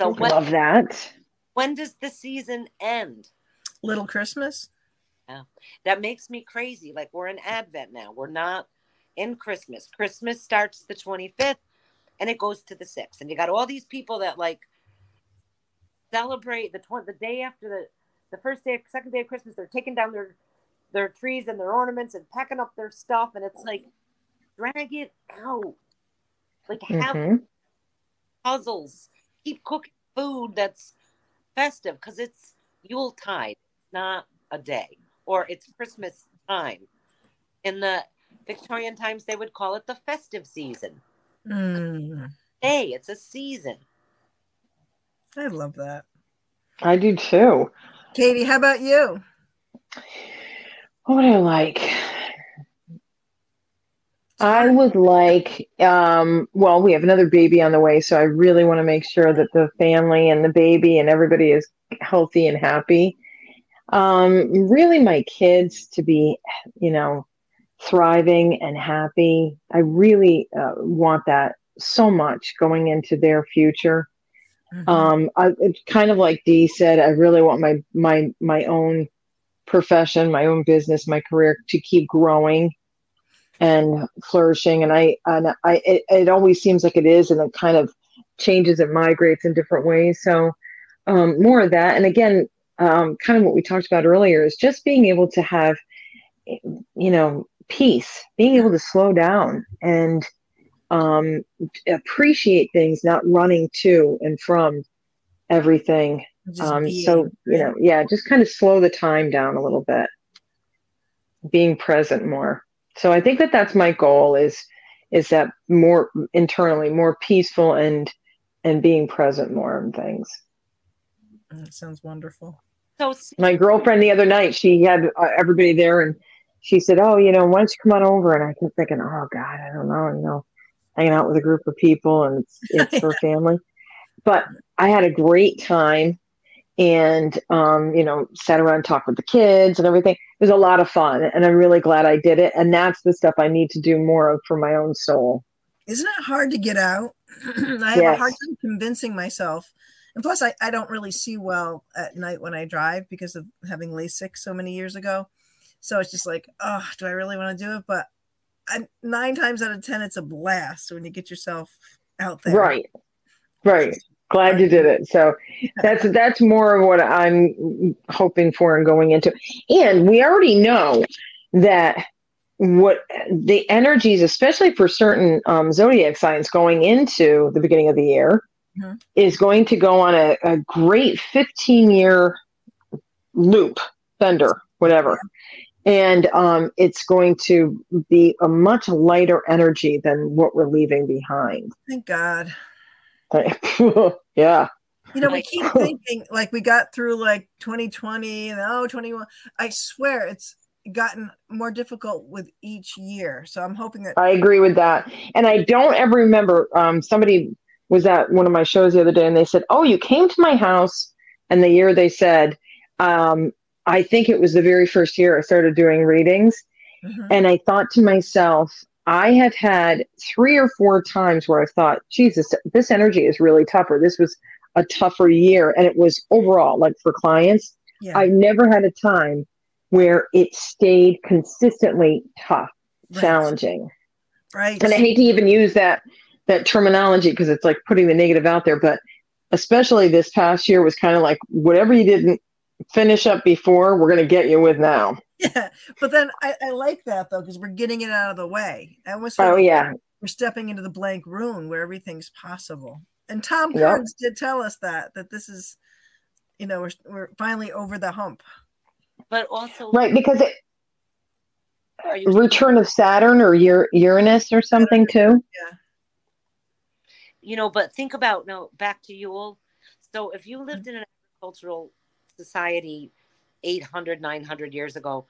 So when, Love that. when does the season end? Little Christmas. Yeah. That makes me crazy. Like we're in Advent now. We're not in Christmas. Christmas starts the 25th and it goes to the 6th. And you got all these people that like celebrate the tw- the day after the the first day, second day of Christmas. They're taking down their their trees and their ornaments and packing up their stuff. And it's like, drag it out. Like have Mhm. puzzles. Keep cooking food that's festive because it's Yule tide, not a day, or it's Christmas time. In the Victorian times, they would call it the festive season. Mm, Hey, it's a season. I love that. I do too. Katie, how about you? What would I like? I would like, um, well, we have another baby on the way, so I really want to make sure that the family and the baby and everybody is healthy and happy. Um, really, my kids to be, you know, thriving and happy. I really uh, want that so much going into their future. Mhm. Um, I, it's kind of like Dee said, I really want my my my own profession, my own business, my career to keep growing and flourishing. And I and I it, it always seems like it is, and it kind of changes and migrates in different ways. So um, more of that. And again, um, kind of what we talked about earlier is just being able to have, you know, peace, being able to slow down and um, appreciate things, not running to and from everything. Um, so, you know, yeah, just kind of slow the time down a little bit, being present more. So I think that that's my goal is, is that more internally, more peaceful and, and being present more in things. That sounds wonderful. So My girlfriend the other night, she had uh, everybody there and she said, Oh, you know, why don't you come on over? And I kept thinking, Oh God, I don't know, you know, hanging out with a group of people and it's, it's her family. But I had a great time and, um, you know, sat around and talked with the kids and everything. It was a lot of fun. And I'm really glad I did it. And that's the stuff I need to do more of for my own soul. Isn't it hard to get out? I have Yes. a hard time convincing myself. And plus, I, I don't really see well at night when I drive because of having LASIK so many years ago. So it's just like, oh, do I really want to do it? But I, nine times out of 10, it's a blast when you get yourself out there. Right. Right. Glad you did it. So that's that's more of what I'm hoping for and going into. And we already know that what the energies, especially for certain um, zodiac signs going into the beginning of the year, Mhm. is going to go on a, a great 15 year loop, thunder, whatever. And um, it's going to be a much lighter energy than what we're leaving behind. Thank God. yeah. You know, we keep thinking like we got through like 2020 and oh, 21. I swear it's gotten more difficult with each year. So I'm hoping that I agree with that. And I don't ever remember um, somebody was at one of my shows the other day and they said, Oh, you came to my house. And the year they said, um, I think it was the very first year I started doing readings. Mhm. And I thought to myself, I have had three or four times where I thought, Jesus, this energy is really tougher. This was a tougher year. And it was overall, like for clients, yeah, I never had a time where it stayed consistently tough, Right. challenging right. and I hate to even use that that terminology because it's like putting the negative out there, but especially this past year was kind of like whatever you didn't finish up before, we're going to get you with now. Yeah, but then I, I like that though because we're getting it out of the way. I almost feel Oh like yeah, we're stepping into the blank room where everything's possible. And Tom Yep. Carnes did tell us that that this is, you know, we're we're finally over the hump. But also, right because it are you return of Saturn or Ur- Uranus or something too. Yeah. You know, but think about now back to Yule. So if you lived in an agricultural society 800, 900 years ago,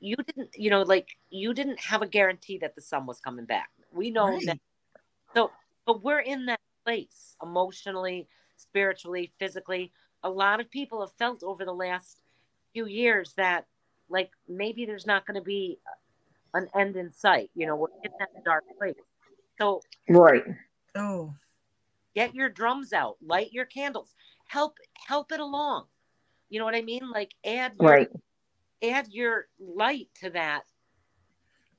you didn't, you know, like you didn't have a guarantee that the sun was coming back. We know Right. that. So, but we're in that place emotionally, spiritually, physically. A lot of people have felt over the last few years that, like, maybe there's not going to be an end in sight. You know, we're in that dark place. So Right. Oh, get your drums out light your candles help help it along you know what i mean? Like add your, Right. add your light to that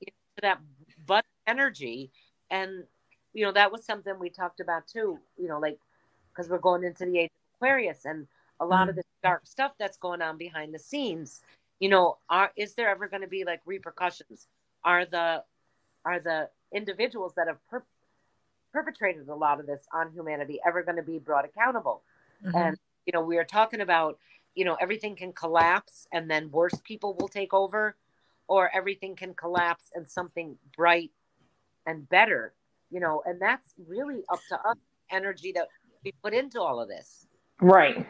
to that but energy. And you know that was something we talked about too you know like because we're going into the age of aquarius and a lot of this dark stuff that's going on behind the scenes you know are is there ever going to be like repercussions? Are the are the individuals that have per- perpetrated a lot of this on humanity ever going to be brought accountable? Mhm. and you know we are talking about you know everything can collapse and then worse people will take over or everything can collapse and something bright and better you know and that's really up to us energy that we put into all of this Right.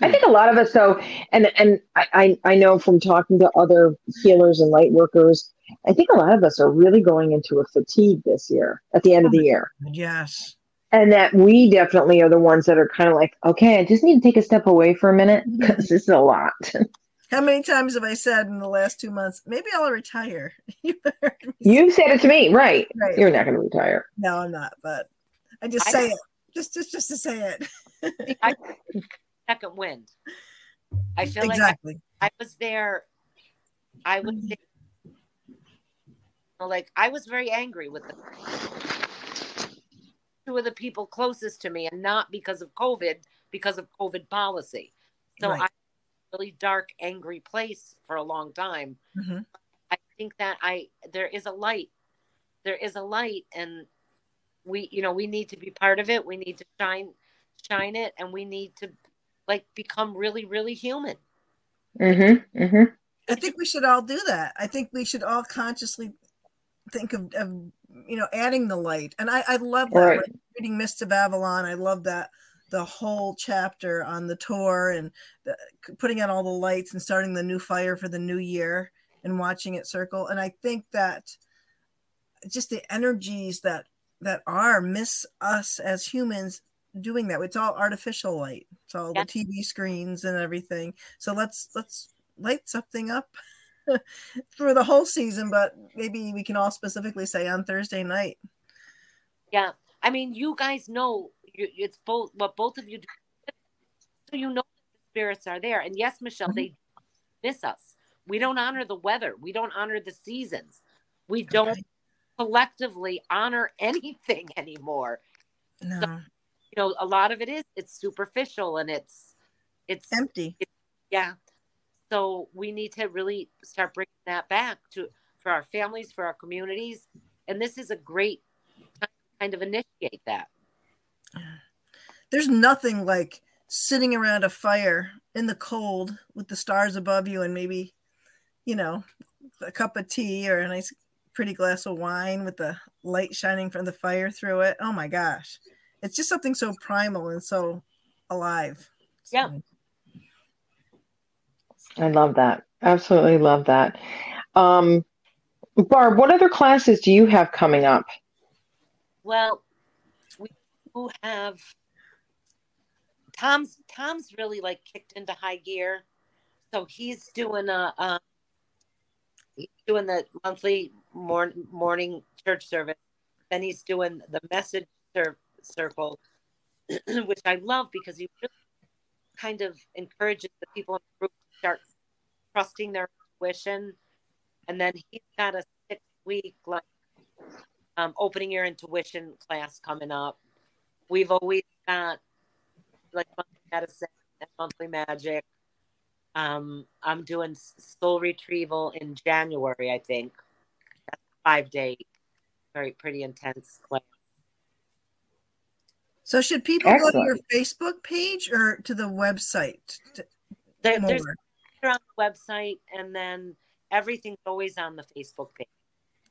I think a lot of us though, and and I, I I know from talking to other healers and light workers, I think a lot of us are really going into a fatigue this year at the end of the year. yes, And that we definitely are the ones that are kind of like, okay, I just need to take a step away for a minute mm-hmm. because this is a lot. how many times have I said in the last two months? Maybe I'll retire. You heard me said it to me, right? Right. You're not going to retire. No, I'm not, but I just I- say it. Just just just to say it. I, second wind i feel like exactly. I, I was there i was mm-hmm. there, like i was very angry with the two of the people closest to me and not because of covid because of covid policy so Right. i really dark angry place for a long time Mhm. i think that i there is a light there is a light and we you know we need to be part of it we need to shine shine it and we need to like become really really human Mm-hmm. Mm-hmm. I think we should all do that. I think we should all consciously think of, of you know adding the light. And I, I love that. Right. Like, reading Mist of Avalon, I love that the whole chapter on the Tor and the, putting out all the lights and starting the new fire for the new year and watching it circle. And I think that just the energies that that are miss us as humans doing that. It's all artificial light. It's all Yeah. the TV screens and everything. So let's let's light something up for the whole season, but maybe we can all specifically say on Thursday night. Yeah, I mean, you guys know it's both what both of you do, so you know the spirits are there. And yes, Michele, they mm-hmm. miss us. We don't honor the weather. We don't honor the seasons. We don't Okay. collectively honor anything anymore. No, You know, a lot of it is it's superficial and it's it's empty. yeah. So we need to really start bringing that back to for our families, for our communities, and this is a great time to kind of initiate that. There's nothing like sitting around a fire in the cold with the stars above you and maybe, you know, a cup of tea or a nice pretty glass of wine with the light shining from the fire through it. Oh my gosh. It's just something so primal and so alive. Yeah. I love that. Absolutely love that. Um, Barb, what other classes do you have coming up? Well, we do have Tom's. Tom's really like kicked into high gear, so he's doing a. Um, he's doing the monthly morning morning church service. Then he's doing the message cir- circle, which I love because he really kind of encourages the people in the group start trusting their intuition. And then he's got a six week like um, opening your intuition class coming up. We've always got like monthly medicine and monthly magic. Um, I'm doing soul retrieval in January, I think. That's a five day, very pretty intense class. So should people go to your Facebook page or to the website? to- There, there's more? On the website, and then everything's always on the Facebook page.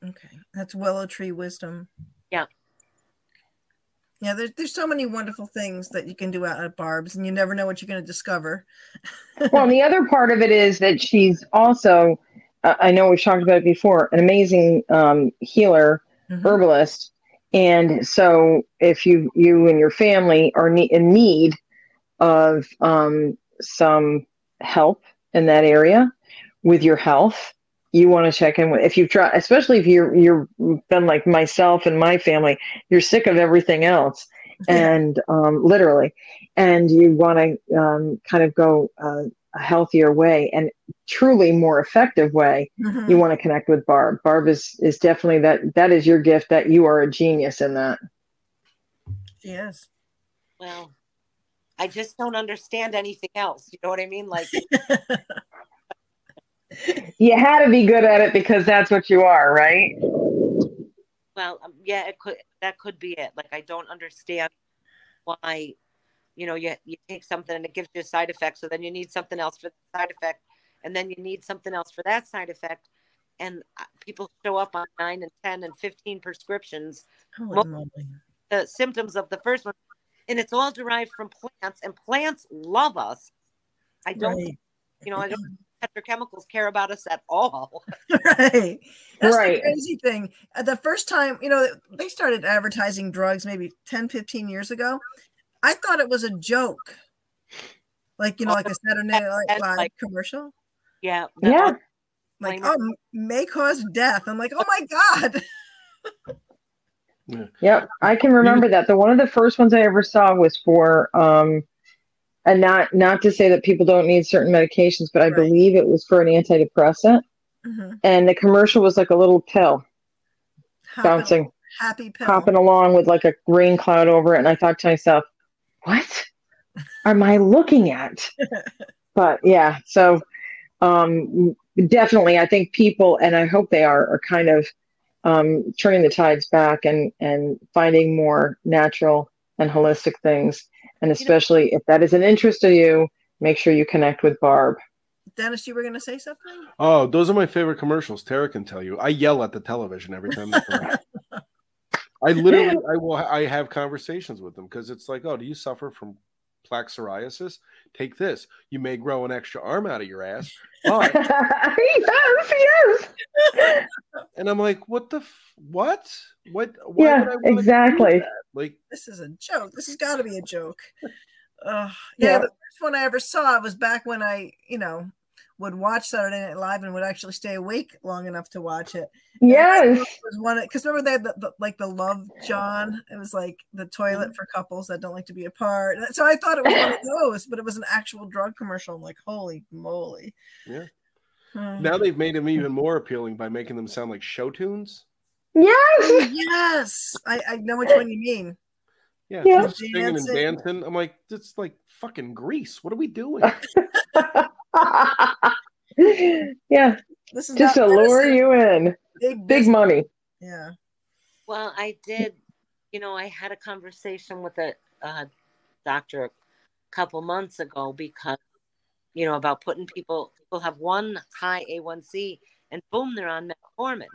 Okay, that's Willow Tree Wisdom. Yeah. Yeah, there's there's so many wonderful things that you can do out at Barb's, and you never know what you're going to discover. Well, and the other part of it is that she's also, uh, I know we've talked about it before, an amazing um, healer, Mhm. herbalist. And so if you you and your family are ne- in need of um, some help in that area with your health, you want to check in with if you've tried especially if you're you're been like myself and my family, you're sick of everything else Yeah. and um, literally, and you want to um, kind of go uh, a healthier way and truly more effective way, Mhm. you want to connect with Barb. Barb is is definitely that. That is your gift. That you are a genius in that. Yes. Well, I just don't understand anything else. You know what I mean? Like, You had to be good at it because that's what you are, right? well, um, yeah, it could that could be it. Like, I don't understand why, you know, you you take something and it gives you a side effect, so then you need something else for the side effect, and then you need something else for that side effect, and uh, people show up on nine and ten and fifteen prescriptions, Holy Well- moly. the symptoms of the first one, and it's all derived from plants, and plants love us. I don't, Right. you know, I don't petrochemicals care about us at all. right. That's Right. the crazy thing. Uh, The first time, you know, they started advertising drugs maybe 10, 15 years ago. I thought it was a joke. Like, you know, like a Saturday Night That's Live like- commercial. Yeah, Yeah. Like, oh, may cause death. I'm like, oh my God. Yep, I can remember that. The one of the first ones I ever saw was for um and not not to say that people don't need certain medications, but I Right. believe it was for an antidepressant. Mhm. And the commercial was like a little pill Hopping- bouncing, Happy pill. hopping along with like a rain cloud over it. And I thought to myself, what am I looking at? but yeah, so um definitely I think people and I hope they are are kind of um turning the tides back and and finding more natural and holistic things. And especially if that is an interest to you, make sure you connect with Barb. Dennis, you were going to say something? Oh, those are my favorite commercials. Tara can tell you. I yell at the television every time. They come on. I literally, I will, I have conversations with them because it's like, oh, do you suffer from plaque psoriasis? Take this. You may grow an extra arm out of your ass, but yes, yes. and I'm like, what the f- what? What? Why Yeah, would I exactly. Like, This is a joke. This has got to be a joke. Uh, Yeah. yeah, the first one I ever saw was back when I, you know, would watch Saturday Night Live and would actually stay awake long enough to watch it. Yes. was one because remember they had the, the, like the Love John. It was like the toilet for couples that don't like to be apart. So I thought it was one of those, but it was an actual drug commercial. I'm like, holy moly! Yeah. Hmm. now they've made them even more appealing by making them sound like show tunes. Yes. yes, I, I know which one you mean. Yeah, Yeah. just singing and Dancing. dancing. I'm like, it's like fucking Grease. What are we doing? yeah, This is just to lure you in. Big, Big money. Yeah. Well, I did, you know, I had a conversation with a, uh doctor a couple months ago because, you know, about putting people, people have one high A1C and boom, they're on metformin.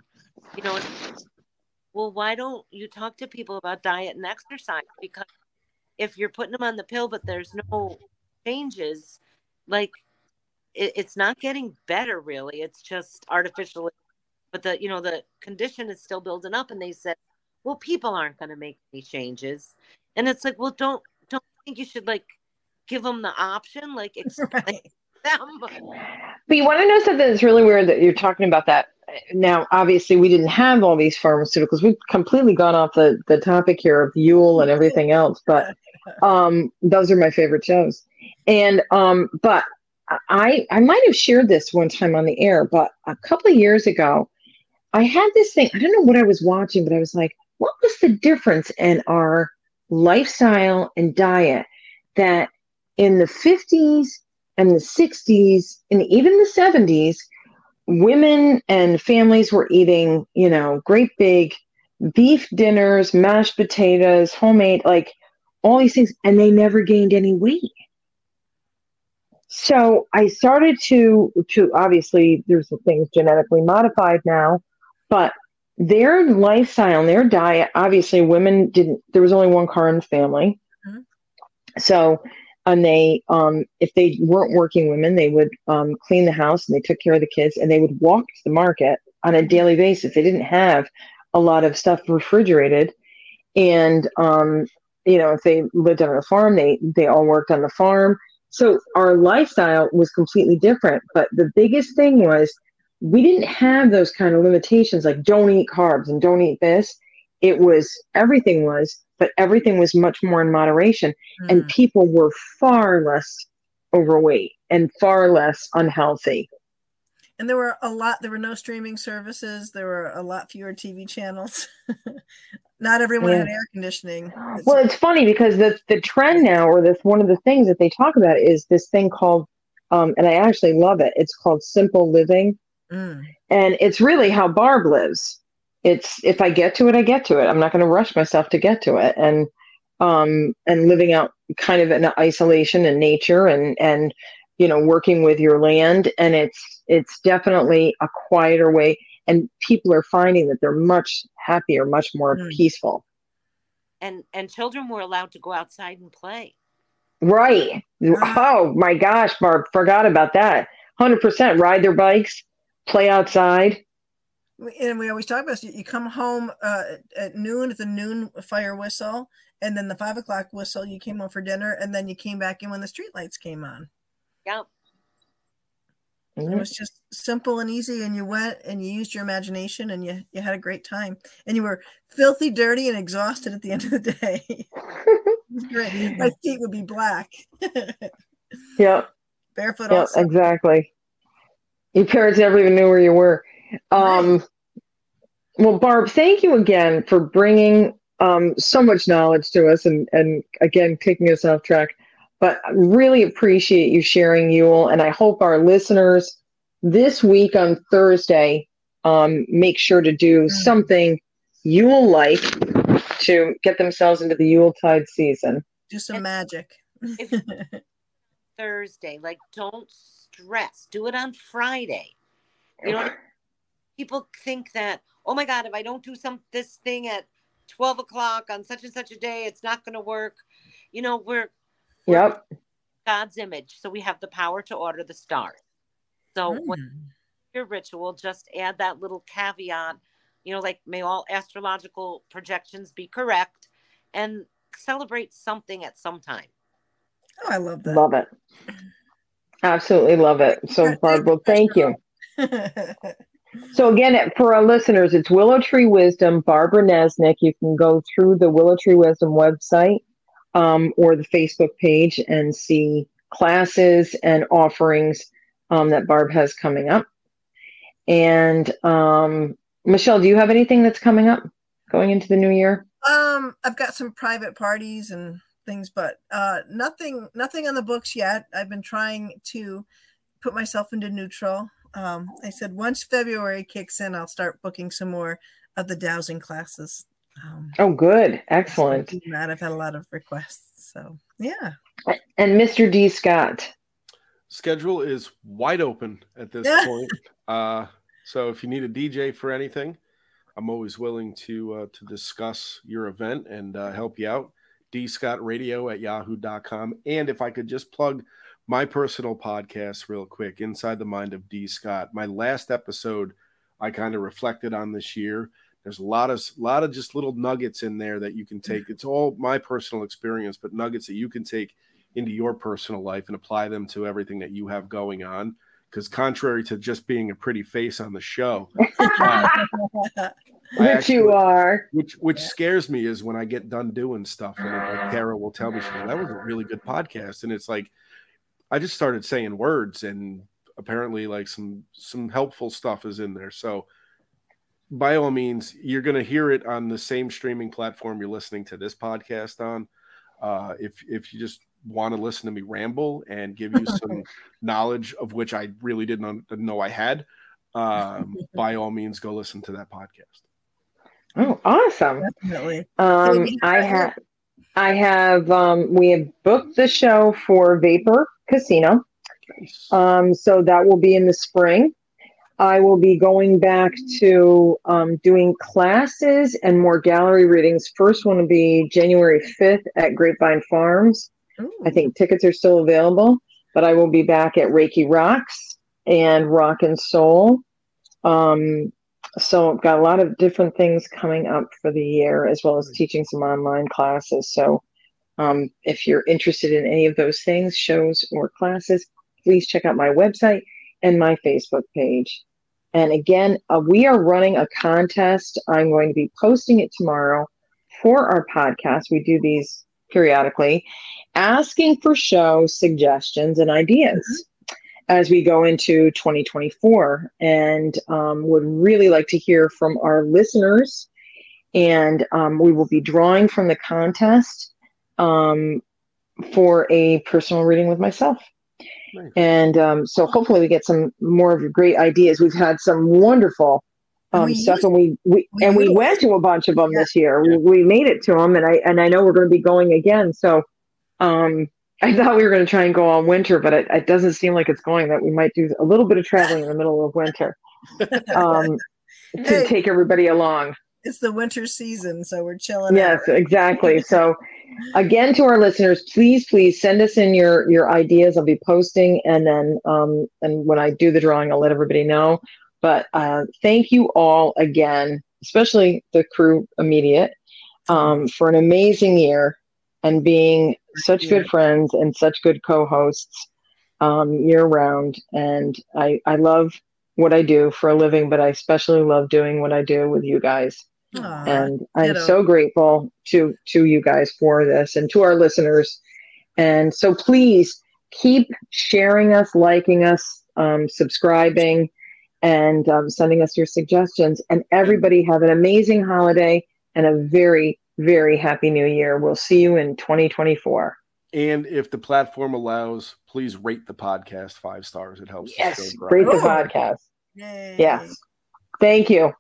You know, well, why don't you talk to people about diet and exercise? Because if you're putting them on the pill, but there's no changes, like it, it's not getting better really. It's just artificial but the you know the condition is still building up and they said well people aren't going to make any changes and it's like well don't don't think you should like give them the option like explain Right. them But you want to know something that's really weird that you're talking about that. Now, obviously, we didn't have all these pharmaceuticals. We've completely gone off the, the topic here of Yule and everything else, but um, those are my favorite shows. And um, but I I might have shared this one time on the air, but a couple of years ago, I had this thing. I don't know what I was watching, but I was like, what was the difference in our lifestyle and diet that in the 50s and the 60s and even the 70s women and families were eating you know great big beef dinners mashed potatoes homemade like all these things and they never gained any weight so i started to to obviously there's things genetically modified now but their lifestyle and their diet obviously women didn't there was only one car in the family. Mhm. so and they um if they weren't working women they would um clean the house and they took care of the kids and they would walk to the market on a daily basis. They didn't have a lot of stuff refrigerated. And um you know if they lived on a farm they they all worked on the farm so our lifestyle was completely different but the biggest thing was we didn't have those kind of limitations like don't eat carbs and don't eat this it was everything was but everything was much more in moderation and Mm. people were far less overweight and far less unhealthy. And there were a lot there were no streaming services there were a lot fewer tv channels not everyone Yeah. had air conditioning It's- Well, it's funny because the the trend now, or this one of the things that they talk about is this thing called, um, and I actually love it. It's called simple living, Mm. and it's really how Barb lives. It's if I get to it, I get to it. I'm not going to rush myself to get to it, and um, and living out kind of in isolation and nature, and and you know working with your land, and it's it's definitely a quieter way, and people are finding that they're much happier, much more Mm. peaceful. and and children were allowed to go outside and play Right. Oh my gosh, Barb, forgot about that. 100% ride their bikes, play outside. And we always talk about this, you come home uh, at noon at the noon fire whistle and then the five o'clock whistle you came home for dinner and then you came back in when the street lights came on yeah it was just simple and easy and you went and you used your imagination and you, you had a great time. And you were filthy dirty and exhausted at the end of the day. Great. My feet would be black. Yep, barefoot yep, also. exactly. Your parents never even knew where you were. Um, well, Barb, thank you again for bringing um, so much knowledge to us and, and again, taking us off track. But I really appreciate you sharing Yule. And I hope our listeners this week on Thursday um, make sure to do something Yule like to get themselves into the Yuletide season. do some magic. If- thursday like don't stress. Do it on friday. You know people think that oh my god if i don't do some this thing at 12 o'clock on such and such a day it's not going to work. You know we're Yep. god's image so we have the power to order the stars so when Mm. your ritual just add that little caveat you know, like may all astrological projections be correct and celebrate something at some time. Oh, I love that. Love it. Absolutely love it. So, Barb, well, thank you. So again, for our listeners, it's Willow Tree Wisdom, Barbara Neznek. You can go through the Willow Tree Wisdom website um, or the Facebook page and see classes and offerings um, that Barb has coming up. And um, Michele, do you have anything that's coming up going into the new year? Um, I've got some private parties and things, but uh, nothing, nothing on the books yet. I've been trying to put myself into neutral um, I said once February kicks in, I'll start booking some more of the dowsing classes. Um, oh, good, excellent. That I've had a lot of requests, so yeah. And Mr. D. Scott, schedule is wide open at this point. Uh, so if you need a DJ for anything, I'm always willing to uh, to discuss your event and uh, help you out. D Scott Radio at yahoo.com. And if I could just plug my personal podcast real quick inside the mind of d scott my last episode i kind of reflected on this year there's a lot of lot of just little nuggets in there that you can take. It's all my personal experience but nuggets that you can take into your personal life and apply them to everything that you have going on. Because contrary to just being a pretty face on the show uh, which actually, you are. which which yeah. scares me is when i get done doing stuff and like, Kara will tell me she that was a really good podcast. And it's like I just started saying words and apparently like some some helpful stuff is in there. So by all means, you're going to hear it on the same streaming platform you're listening to this podcast on. Uh, if if you just want to listen to me ramble and give you some knowledge of which I really didn't know I had, um, by all means, go listen to that podcast. Oh, awesome! Definitely. Um, I have, I have, um, we have booked the show for Vapor casino. Um, so that will be in the spring. I will be going back to um, doing classes and more gallery readings. First one will be January 5th at Grapevine Farms. Ooh. I think tickets are still available, but I will be back at Reiki Rocks and Rock and Soul. Um, so I've got a lot of different things coming up for the year, as well as teaching some online classes. So um, if you're interested in any of those things, shows or classes, please check out my website and my Facebook page. And again, uh, we are running a contest. I'm going to be posting it tomorrow for our podcast. We do these periodically, asking for show suggestions and ideas. Mm-hmm as we go into 2024 and um, would really like to hear from our listeners and um, we will be drawing from the contest um, for a personal reading with myself. Nice. And um, so hopefully we get some more of your great ideas. We've had some wonderful um, stuff, and we, we, we and we went to a bunch of them yeah. this year. We, we made it to them, and I and I know we're going to be going again. So um, I thought we were going to try and go all winter, but it, it, doesn't seem like it's going. That we might do a little bit of traveling in the middle of winter um, to hey. take everybody along it's the winter season, so we're chilling. Yes, out. exactly. So again to our listeners, please, please send us in your your ideas. I'll be posting and then um and when I do the drawing, I'll let everybody know. But uh thank you all again, especially the crew immediate, um, for an amazing year and being such good friends and such good co-hosts um year round. And I I love what I do for a living, but I especially love doing what I do with you guys. Aww, and I'm ditto. so grateful to to you guys for this and to our listeners. And so please keep sharing us, liking us, um, subscribing, and um, sending us your suggestions. And everybody have an amazing holiday and a very very happy new year. We'll see you in 2024. And if the platform allows, please rate the podcast five stars. It helps. Yes, rate the podcast. Yay. Yes. Thank you.